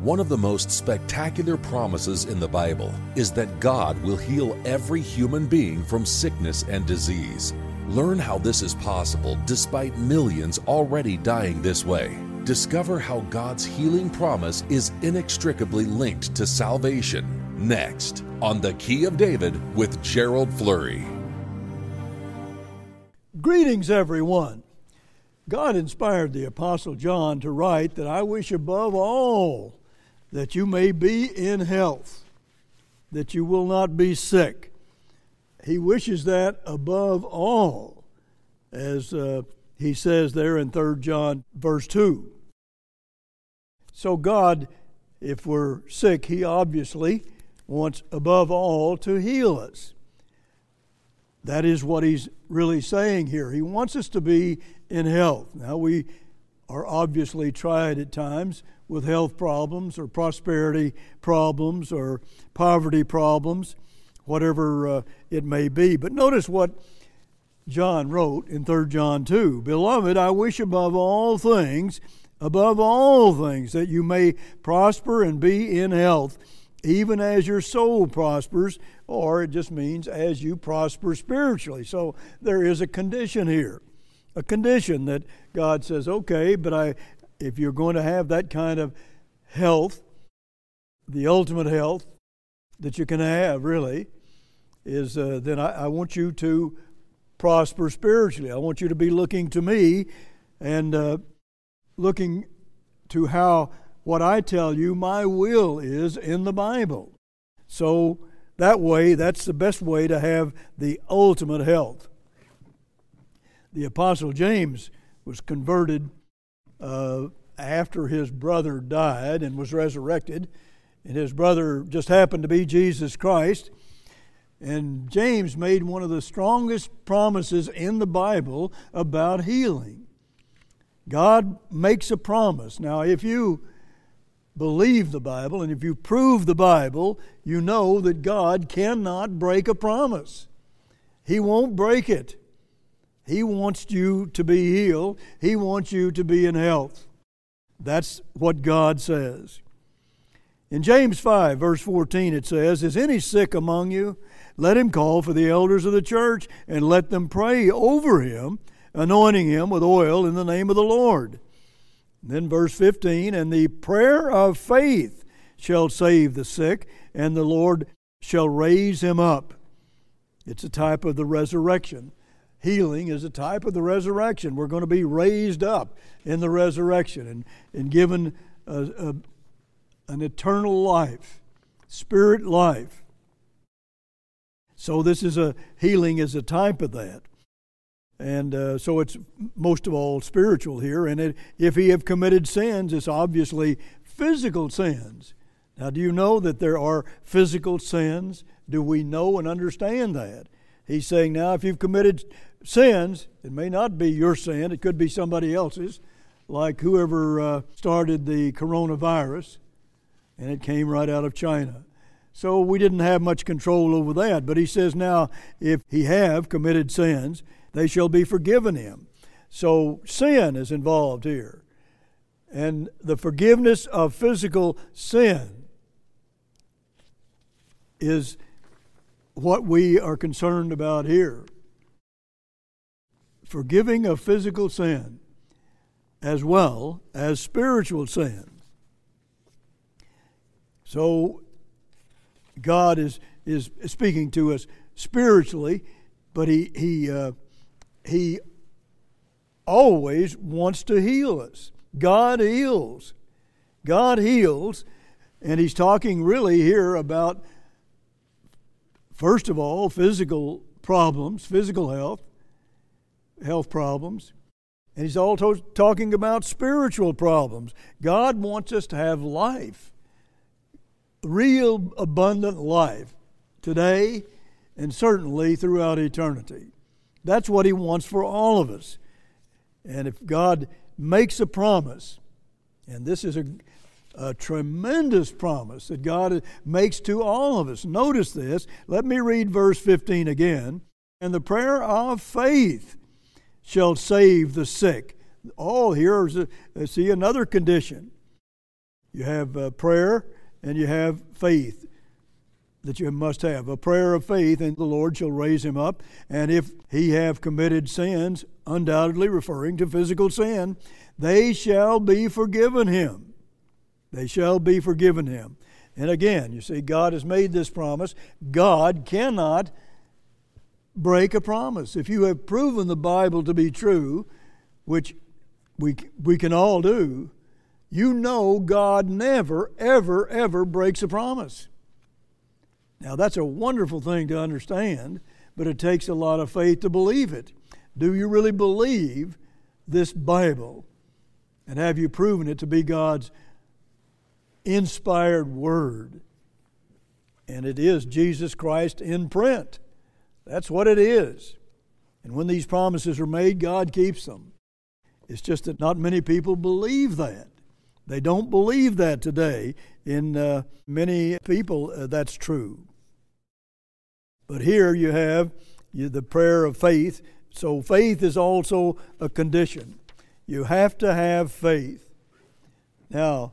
One of the most spectacular promises in the Bible is that God will heal every human being from sickness and disease. Learn how this is possible despite millions already dying this way. Discover how God's healing promise is inextricably linked to salvation. Next, on The Key of David with Gerald Flurry. Greetings, everyone. God inspired the Apostle John to write that I wish above all that you may be in health, that you will not be sick. He wishes that above all, as uh, he says there in 3 John verse 2. So, God, if we're sick, He obviously wants above all to heal us. That is what He's really saying here. He wants us to be in health. Now, we are obviously tried at times with health problems or prosperity problems or poverty problems, whatever uh, it may be. But notice what John wrote in 3 John 2 Beloved, I wish above all things, above all things, that you may prosper and be in health, even as your soul prospers, or it just means as you prosper spiritually. So there is a condition here. A condition that God says, okay, but I, if you're going to have that kind of health, the ultimate health that you can have, really, is uh, then I, I, want you to prosper spiritually. I want you to be looking to me and uh, looking to how what I tell you my will is in the Bible. So that way, that's the best way to have the ultimate health. The Apostle James was converted uh, after his brother died and was resurrected. And his brother just happened to be Jesus Christ. And James made one of the strongest promises in the Bible about healing. God makes a promise. Now, if you believe the Bible and if you prove the Bible, you know that God cannot break a promise. He won't break it. He wants you to be healed, He wants you to be in health. That's what God says. In James 5, verse 14, it says, Is any sick among you? Let him call for the elders of the church and let them pray over him, anointing him with oil in the name of the Lord. And then verse 15, And the prayer of faith shall save the sick, and the Lord shall raise him up. It's a type of the resurrection healing is a type of the resurrection. We're going to be raised up in the resurrection and, and given a, a, an eternal life, spirit life. So this is a healing is a type of that. And uh, so it's most of all spiritual here. And it, if he have committed sins, it's obviously physical sins. Now, do you know that there are physical sins? Do we know and understand that? He's saying now, if you've committed sins, it may not be your sin, it could be somebody else's, like whoever uh, started the coronavirus, and it came right out of China. So we didn't have much control over that. But he says now, if he have committed sins, they shall be forgiven him. So sin is involved here. And the forgiveness of physical sin is what we are concerned about here forgiving of physical sin as well as spiritual sin. So God is is speaking to us spiritually, but he he uh, he always wants to heal us. God heals. God heals, and he's talking really here about first of all physical problems, physical health, health problems. And he's also talking about spiritual problems. God wants us to have life, real abundant life, today and certainly throughout eternity. That's what he wants for all of us. And if God makes a promise, and this is a, a tremendous promise that God makes to all of us. Notice this. Let me read verse 15 again. And the prayer of faith shall save the sick. Oh, here's a, see another condition. You have uh, prayer and you have faith that you must have a prayer of faith, and the Lord shall raise him up. And if he have committed sins, undoubtedly referring to physical sin, they shall be forgiven him. They shall be forgiven him. And again, you see, God has made this promise. God cannot break a promise. If you have proven the Bible to be true, which we, we can all do, you know God never, ever, ever breaks a promise. Now, that's a wonderful thing to understand, but it takes a lot of faith to believe it. Do you really believe this Bible? And have you proven it to be God's inspired word? And it is Jesus Christ in print. That's what it is. And when these promises are made, God keeps them. It's just that not many people believe that. They don't believe that today. In uh, many people, uh, that's true. But here you have the prayer of faith. So faith is also a condition. You have to have faith. Now,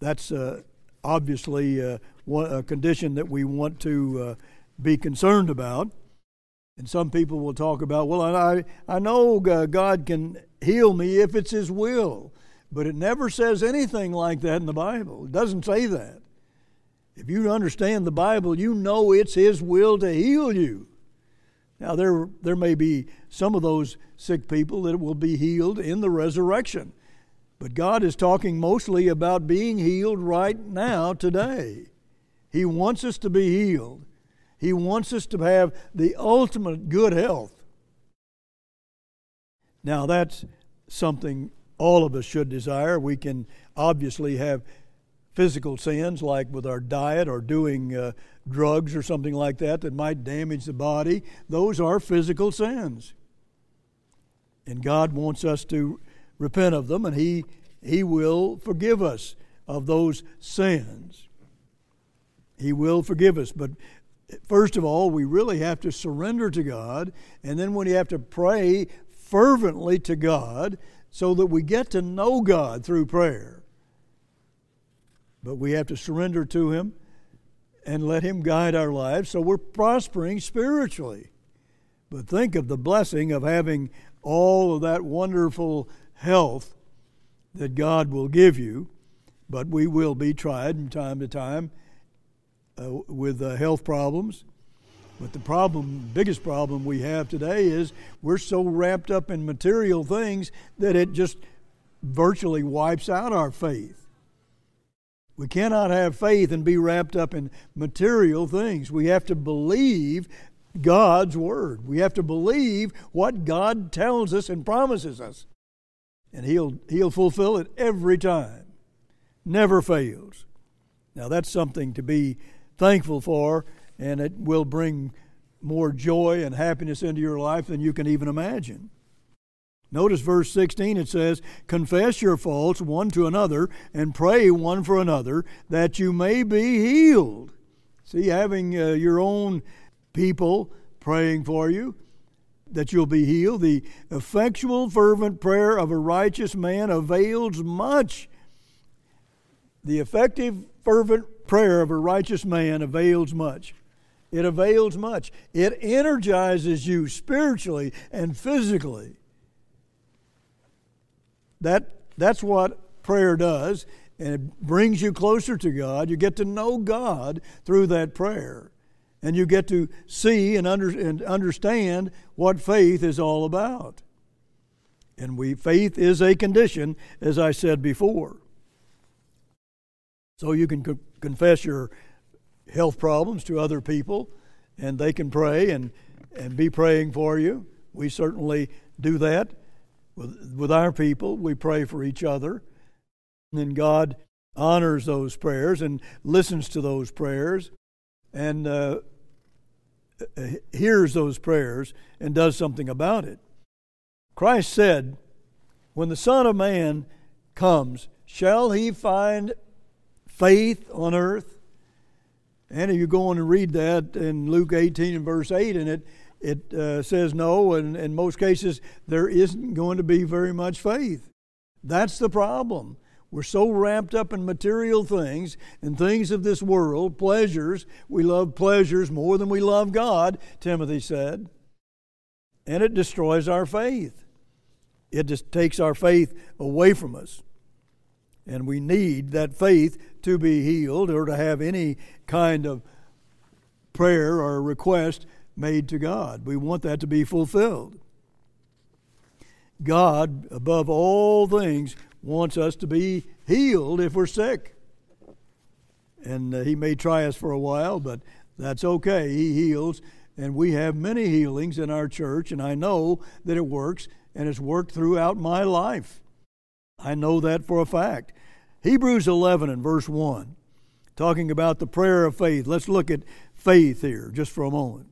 that's uh, obviously uh, a condition that we want to uh, be concerned about. And some people will talk about, well, I, I know God can heal me if it's His will. But it never says anything like that in the Bible. It doesn't say that. If you understand the Bible, you know it's His will to heal you. Now, there, there may be some of those sick people that will be healed in the resurrection. But God is talking mostly about being healed right now, today. He wants us to be healed. He wants us to have the ultimate good health. Now, that's something all of us should desire. We can obviously have physical sins like with our diet or doing uh, drugs or something like that that might damage the body. Those are physical sins. And God wants us to repent of them, and He, he will forgive us of those sins. He will forgive us. But first of all, we really have to surrender to God, and then we have to pray fervently to God so that we get to know God through prayer. But we have to surrender to Him and let Him guide our lives so we're prospering spiritually. But think of the blessing of having all of that wonderful health that God will give you, but we will be tried from time to time uh, with uh, health problems. But the problem, biggest problem we have today is we're so wrapped up in material things that it just virtually wipes out our faith. We cannot have faith and be wrapped up in material things. We have to believe God's Word. We have to believe what God tells us and promises us. And He'll, he'll fulfill it every time. Never fails. Now, that's something to be thankful for and it will bring more joy and happiness into your life than you can even imagine. Notice verse 16, it says, Confess your faults one to another and pray one for another that you may be healed. See, having uh, your own people praying for you, that you'll be healed. The effectual, fervent prayer of a righteous man avails much. The effective, fervent prayer of a righteous man avails much. It avails much. It energizes you spiritually and physically. That, that's what prayer does, and it brings you closer to God. You get to know God through that prayer, and you get to see and, under, and understand what faith is all about. And we faith is a condition, as I said before. So you can confess your health problems to other people, and they can pray and, and be praying for you. We certainly do that with, with our people. We pray for each other. And God honors those prayers and listens to those prayers and uh, hears those prayers and does something about it. Christ said, When the Son of Man comes, shall he find faith on earth? And if you go on and read that in Luke 18 and verse 8, and it, it uh, says no, and in most cases, there isn't going to be very much faith. That's the problem. We're so wrapped up in material things and things of this world, pleasures. We love pleasures more than we love God, Timothy said. And it destroys our faith. It just takes our faith away from us. And we need that faith to be healed or to have any kind of prayer or request made to God. We want that to be fulfilled. God, above all things, wants us to be healed if we're sick. And uh, He may try us for a while, but that's okay. He heals. And we have many healings in our church, and I know that it works, and it's worked throughout my life. I know that for a fact. Hebrews 11 and verse 1, talking about the prayer of faith. Let's look at faith here just for a moment.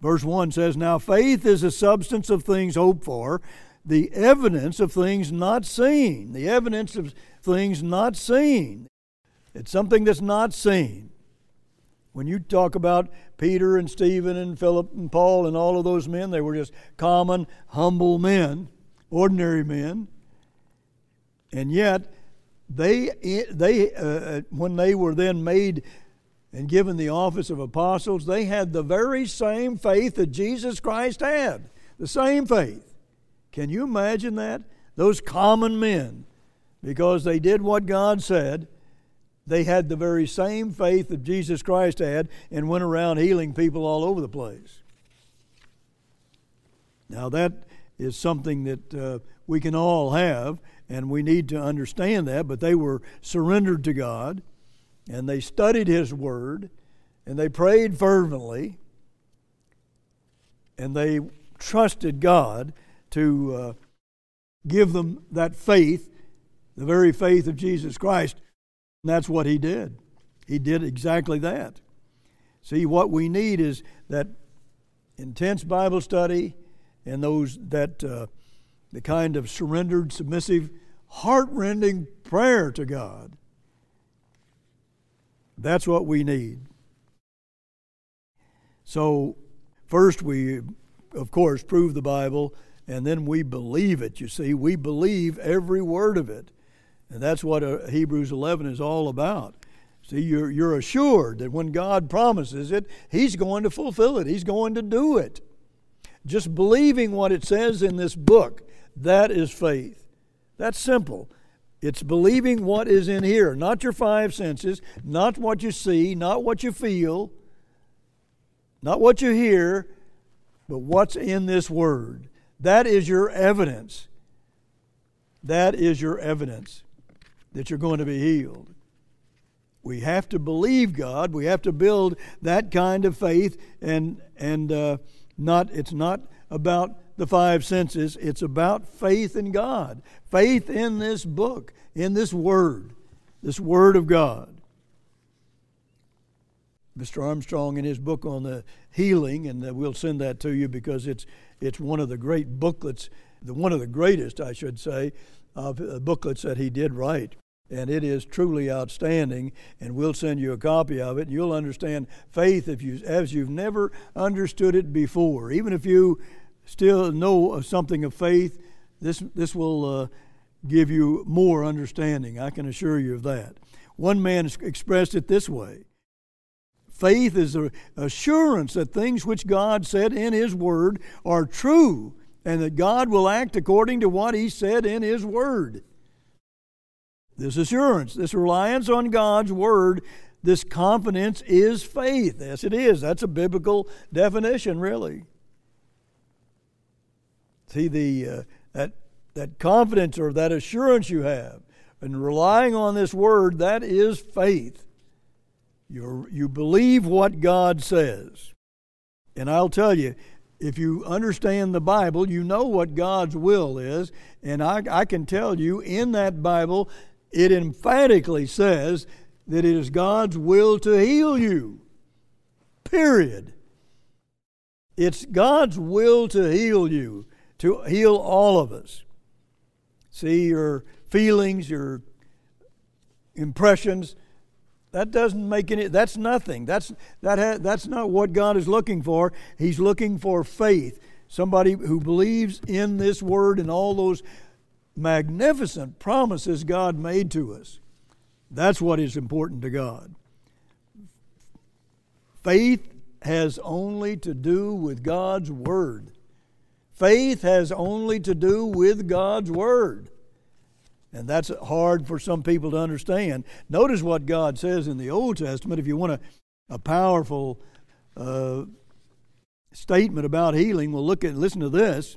Verse 1 says, Now faith is the substance of things hoped for, the evidence of things not seen. The evidence of things not seen. It's something that's not seen. When you talk about Peter and Stephen and Philip and Paul and all of those men, they were just common, humble men, ordinary men. And yet, they, they uh, uh when they were then made and given the office of apostles, they had the very same faith that Jesus Christ had. The same faith. Can you imagine that? Those common men, because they did what God said, they had the very same faith that Jesus Christ had and went around healing people all over the place. Now, that is something that uh, we can all have, and we need to understand that, but they were surrendered to God and they studied His Word, and they prayed fervently, and they trusted God to uh, give them that faith, the very faith of Jesus Christ. And that's what He did. He did exactly that. See, what we need is that intense Bible study and those that uh, the kind of surrendered, submissive, heart-rending prayer to God that's what we need. So, first we, of course, prove the Bible, and then we believe it. You see, we believe every word of it. And that's what uh, Hebrews 11 is all about. See, you're, you're assured that when God promises it, He's going to fulfill it, He's going to do it. Just believing what it says in this book, that is faith. That's simple. It's believing what is in here, not your five senses, not what you see, not what you feel, not what you hear, but what's in this word. That is your evidence. That is your evidence that you're going to be healed. We have to believe God. We have to build that kind of faith, and and uh, not. It's not about the five senses. It's about faith in God, faith in this book, in this Word, this Word of God. Mr. Armstrong, in his book on the healing, and we'll send that to you because it's it's one of the great booklets, the one of the greatest, I should say, of uh, booklets that he did write and it is truly outstanding and we'll send you a copy of it and you'll understand faith if you as you've never understood it before even if you still know something of faith, this, this will uh, give you more understanding. I can assure you of that. One man expressed it this way Faith is the assurance that things which God said in His Word are true and that God will act according to what He said in His Word. This assurance, this reliance on God's Word, this confidence is faith. Yes, it is. That's a biblical definition, really. See, the, uh, that, that confidence or that assurance you have and relying on this word, that is faith. you you believe what God says. And I'll tell you, if you understand the Bible, you know what God's will is. And I, I can tell you in that Bible, it emphatically says that it is God's will to heal you. Period. It's God's will to heal you to heal all of us. See, your feelings, your impressions, that doesn't make any that's nothing that's that ha, that's not what god is looking for he's looking for faith somebody who believes in this word and all those magnificent promises God made to us. That's what is important to God. Faith has only to do with God's Word. Faith has only to do with God's Word. And that's hard for some people to understand. Notice what God says in the Old Testament. If you want a, a powerful uh, statement about healing, well, look at listen to this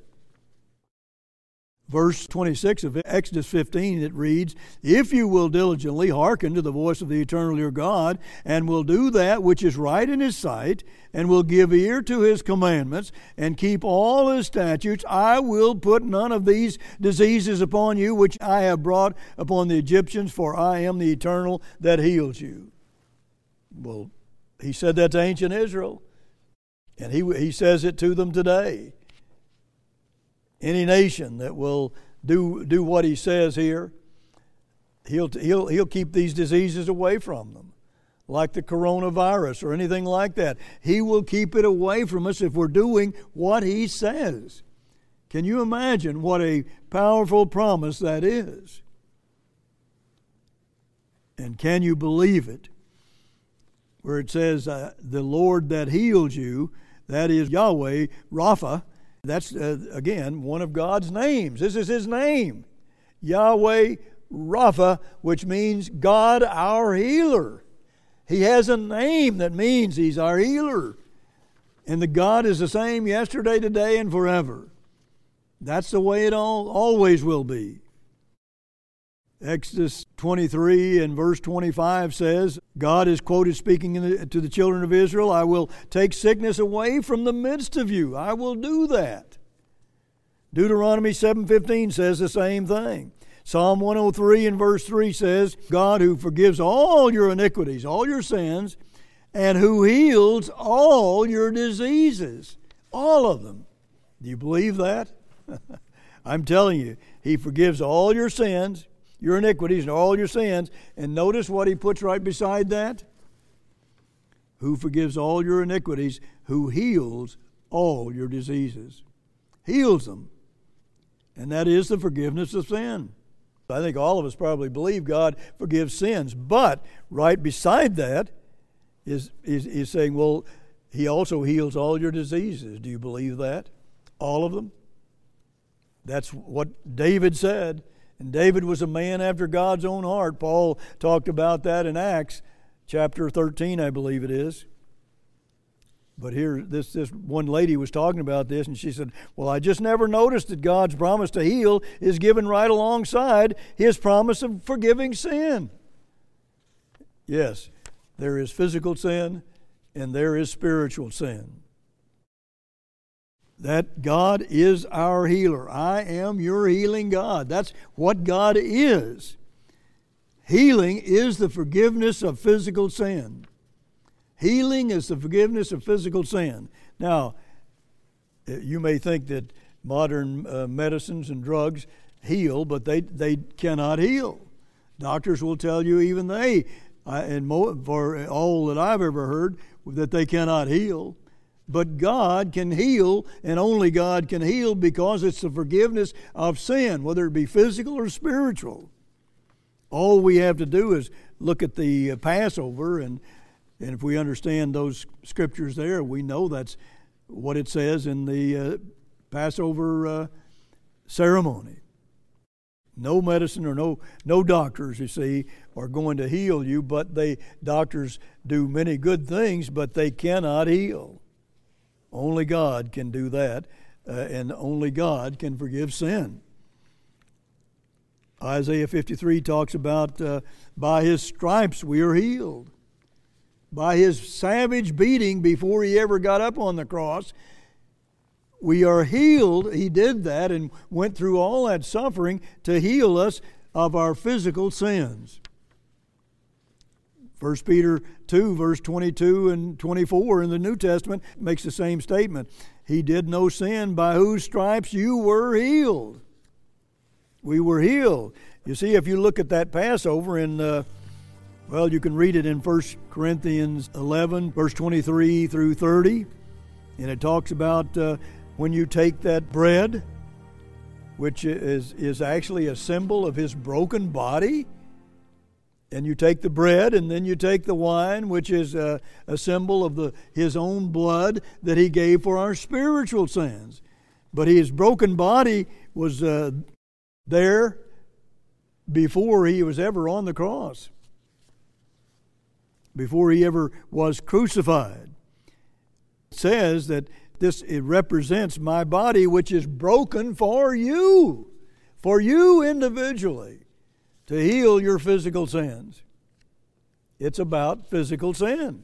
verse 26 of Exodus 15, it reads, If you will diligently hearken to the voice of the eternal your God, and will do that which is right in his sight, and will give ear to his commandments, and keep all his statutes, I will put none of these diseases upon you which I have brought upon the Egyptians, for I am the eternal that heals you. Well, he said that to ancient Israel, and he, he says it to them today. Any nation that will do, do what he says here, he'll, he'll, he'll keep these diseases away from them, like the coronavirus or anything like that. He will keep it away from us if we're doing what he says. Can you imagine what a powerful promise that is? And can you believe it? Where it says, uh, The Lord that heals you, that is Yahweh, Rapha, that's, uh, again, one of God's names. This is His name Yahweh Rapha, which means God our healer. He has a name that means He's our healer. And the God is the same yesterday, today, and forever. That's the way it all, always will be. Exodus 23 and verse 25 says, God is quoted speaking the, to the children of Israel, I will take sickness away from the midst of you. I will do that. Deuteronomy 7:15 says the same thing. Psalm 103 and verse 3 says, God who forgives all your iniquities, all your sins, and who heals all your diseases, all of them. Do you believe that? I'm telling you, He forgives all your sins, your iniquities and all your sins. And notice what he puts right beside that who forgives all your iniquities, who heals all your diseases. Heals them. And that is the forgiveness of sin. I think all of us probably believe God forgives sins, but right beside that is, is, is saying, well, He also heals all your diseases. Do you believe that? All of them? That's what David said. And David was a man after God's own heart. Paul talked about that in Acts chapter 13, I believe it is. But here, this, this one lady was talking about this, and she said, Well, I just never noticed that God's promise to heal is given right alongside his promise of forgiving sin. Yes, there is physical sin and there is spiritual sin that God is our healer. I am your healing God. That's what God is. Healing is the forgiveness of physical sin. Healing is the forgiveness of physical sin. Now, uh, you may think that modern uh, medicines and drugs heal, but they, they cannot heal. Doctors will tell you, even they, uh, and mo- for all that I've ever heard, that they cannot heal. But God can heal, and only God can heal because it's the forgiveness of sin, whether it be physical or spiritual. All we have to do is look at the Passover, and, and if we understand those scriptures there, we know that's what it says in the uh, Passover uh, ceremony. No medicine or no no doctors, you see, are going to heal you, but they doctors do many good things, but they cannot heal. Only God can do that, uh, and only God can forgive sin. Isaiah 53 talks about uh, by his stripes we are healed. By his savage beating before he ever got up on the cross, we are healed. He did that and went through all that suffering to heal us of our physical sins. 1 Peter 2, verse 22 and 24 in the New Testament makes the same statement. He did no sin, by whose stripes you were healed. We were healed. You see, if you look at that Passover in, uh, well, you can read it in 1 Corinthians 11, verse 23 through 30. And it talks about uh, when you take that bread which is, is actually a symbol of his broken body. And you take the bread, and then you take the wine, which is a, a symbol of the, his own blood that he gave for our spiritual sins. But his broken body was uh, there before he was ever on the cross, before he ever was crucified. It says that this it represents my body which is broken for you, for you individually, to heal your physical sins. It's about physical sin.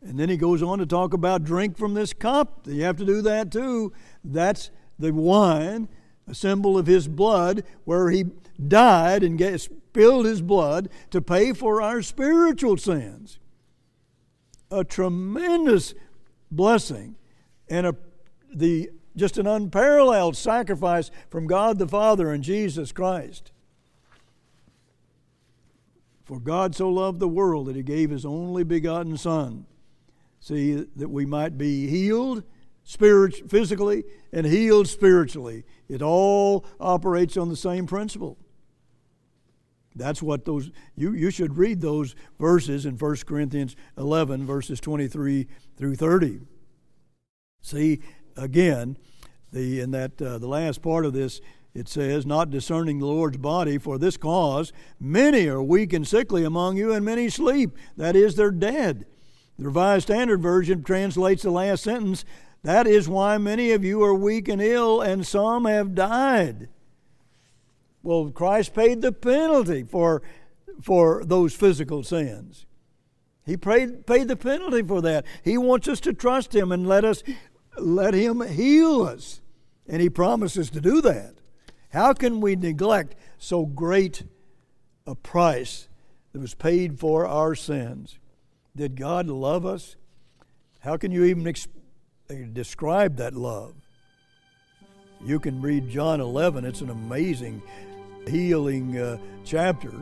And then he goes on to talk about drink from this cup. You have to do that too. That's the wine, a symbol of his blood, where he died and spilled his blood to pay for our spiritual sins. A tremendous blessing and a, the, just an unparalleled sacrifice from God the Father and Jesus Christ. For God so loved the world that he gave his only begotten Son. See, that we might be healed spirit, physically and healed spiritually. It all operates on the same principle. That's what those, you, you should read those verses in 1 Corinthians 11, verses 23 through 30. See, again, the, in that uh, the last part of this, it says, not discerning the Lord's body, for this cause many are weak and sickly among you, and many sleep. That is, they're dead. The Revised Standard Version translates the last sentence, that is why many of you are weak and ill, and some have died. Well, Christ paid the penalty for, for those physical sins. He paid, paid the penalty for that. He wants us to trust Him and let us let Him heal us. And He promises to do that. How can we neglect so great a price that was paid for our sins? Did God love us? How can you even exp- describe that love? You can read John 11. It's an amazing healing uh, chapter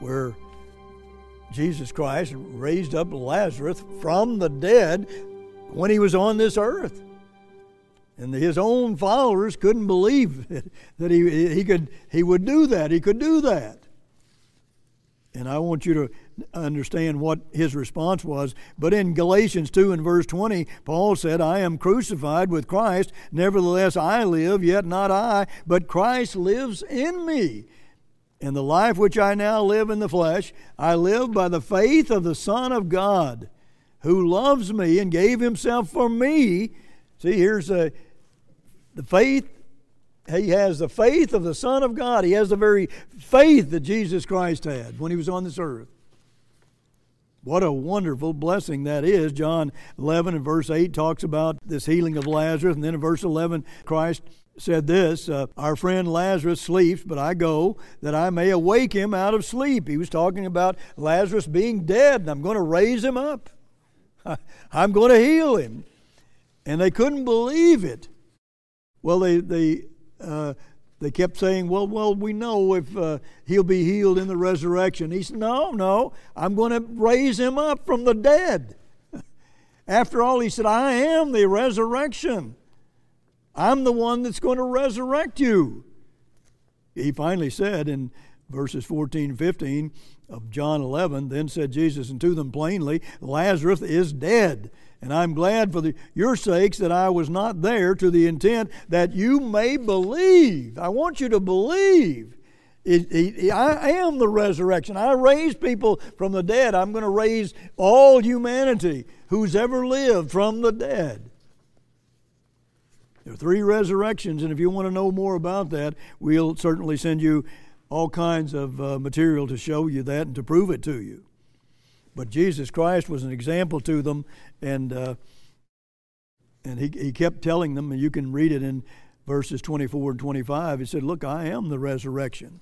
where Jesus Christ raised up Lazarus from the dead when he was on this earth. And his own followers couldn't believe that he, he, could, he would do that. He could do that. And I want you to understand what his response was. But in Galatians 2 and verse 20, Paul said, I am crucified with Christ. Nevertheless, I live, yet not I, but Christ lives in me. In the life which I now live in the flesh, I live by the faith of the Son of God, who loves me and gave himself for me. See, here's a, the faith. He has the faith of the Son of God. He has the very faith that Jesus Christ had when he was on this earth. What a wonderful blessing that is. John 11 and verse 8 talks about this healing of Lazarus. And then in verse 11, Christ said this uh, Our friend Lazarus sleeps, but I go that I may awake him out of sleep. He was talking about Lazarus being dead, and I'm going to raise him up. I'm going to heal him. And they couldn't believe it. Well, they, they, uh, they kept saying, well, well, we know if uh, he'll be healed in the resurrection. He said, no, no, I'm going to raise him up from the dead. After all, he said, I am the resurrection. I'm the one that's going to resurrect you. He finally said in verses 14 and 15 of John 11, then said Jesus unto them plainly, Lazarus is dead. And I'm glad for the, your sakes that I was not there to the intent that you may believe. I want you to believe. I am the resurrection. I raise people from the dead. I'm going to raise all humanity who's ever lived from the dead. There are three resurrections, and if you want to know more about that, we'll certainly send you all kinds of uh, material to show you that and to prove it to you. But Jesus Christ was an example to them, and uh, and he, he kept telling them, and you can read it in verses 24 and 25. He said, Look, I am the resurrection.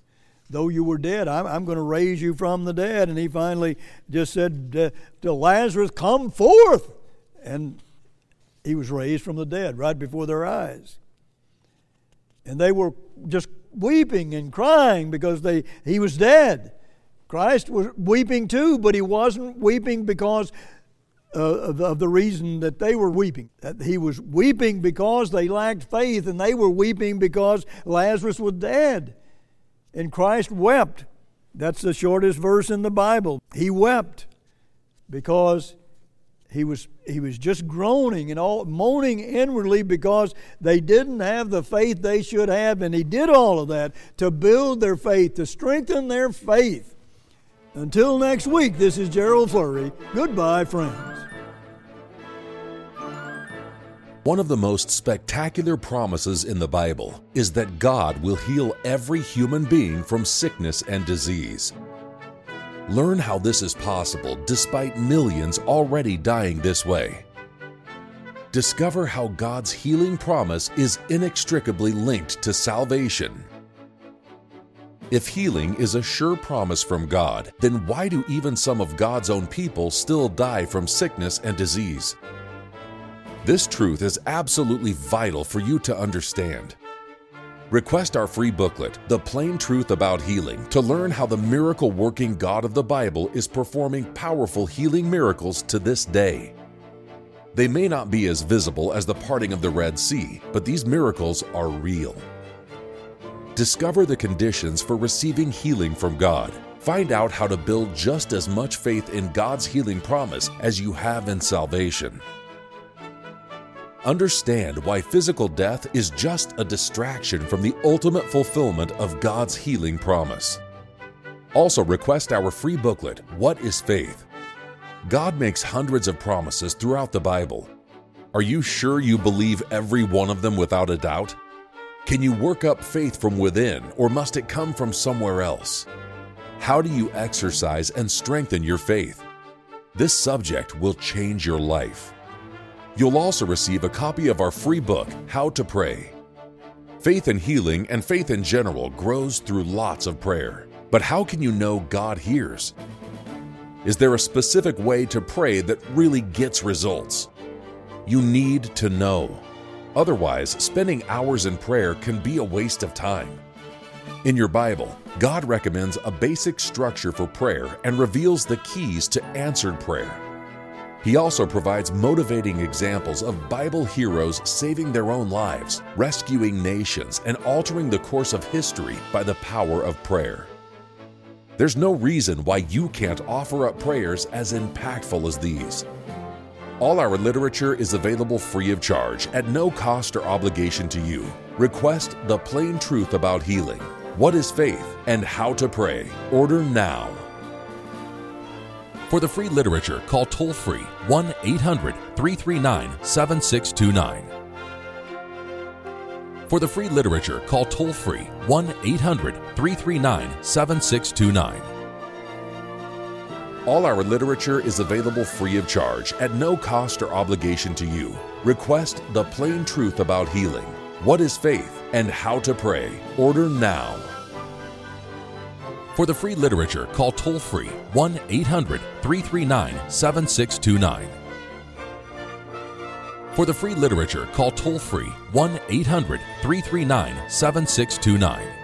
Though you were dead, I'm, I'm going to raise you from the dead. And he finally just said to Lazarus, Come forth. And he was raised from the dead right before their eyes. And they were just weeping and crying because they, he was dead. Christ was weeping too, but he wasn't weeping because uh, of, the reason that they were weeping. He was weeping because they lacked faith, and they were weeping because Lazarus was dead. And Christ wept. That's the shortest verse in the Bible. He wept because he was, he was just groaning and all, moaning inwardly because they didn't have the faith they should have. And he did all of that to build their faith, to strengthen their faith. Until next week, this is Gerald Flurry. Goodbye, friends. One of the most spectacular promises in the Bible is that God will heal every human being from sickness and disease. Learn how this is possible despite millions already dying this way. Discover how God's healing promise is inextricably linked to salvation. If healing is a sure promise from God, then why do even some of God's own people still die from sickness and disease? This truth is absolutely vital for you to understand. Request our free booklet, The Plain Truth About Healing, to learn how the miracle working God of the Bible is performing powerful healing miracles to this day. They may not be as visible as the parting of the Red Sea, but these miracles are real. Discover the conditions for receiving healing from God. Find out how to build just as much faith in God's healing promise as you have in salvation. Understand why physical death is just a distraction from the ultimate fulfillment of God's healing promise. Also, request our free booklet, What is Faith? God makes hundreds of promises throughout the Bible. Are you sure you believe every one of them without a doubt? Can you work up faith from within, or must it come from somewhere else? How do you exercise and strengthen your faith? This subject will change your life. You'll also receive a copy of our free book, How to Pray. Faith in healing and faith in general grows through lots of prayer. But how can you know God hears? Is there a specific way to pray that really gets results? You need to know. Otherwise, spending hours in prayer can be a waste of time. In your Bible, God recommends a basic structure for prayer and reveals the keys to answered prayer. He also provides motivating examples of Bible heroes saving their own lives, rescuing nations, and altering the course of history by the power of prayer. There's no reason why you can't offer up prayers as impactful as these. All our literature is available free of charge at no cost or obligation to you. Request The Plain Truth About Healing, What is Faith, and How to Pray. Order now. For the free literature, call toll free 1 800 339 7629. For the free literature, call toll free 1 800 339 7629. All our literature is available free of charge at no cost or obligation to you. Request The Plain Truth About Healing, What is Faith, and How to Pray. Order now. For the free literature, call toll free 1 800 339 7629. For the free literature, call toll free 1 800 339 7629.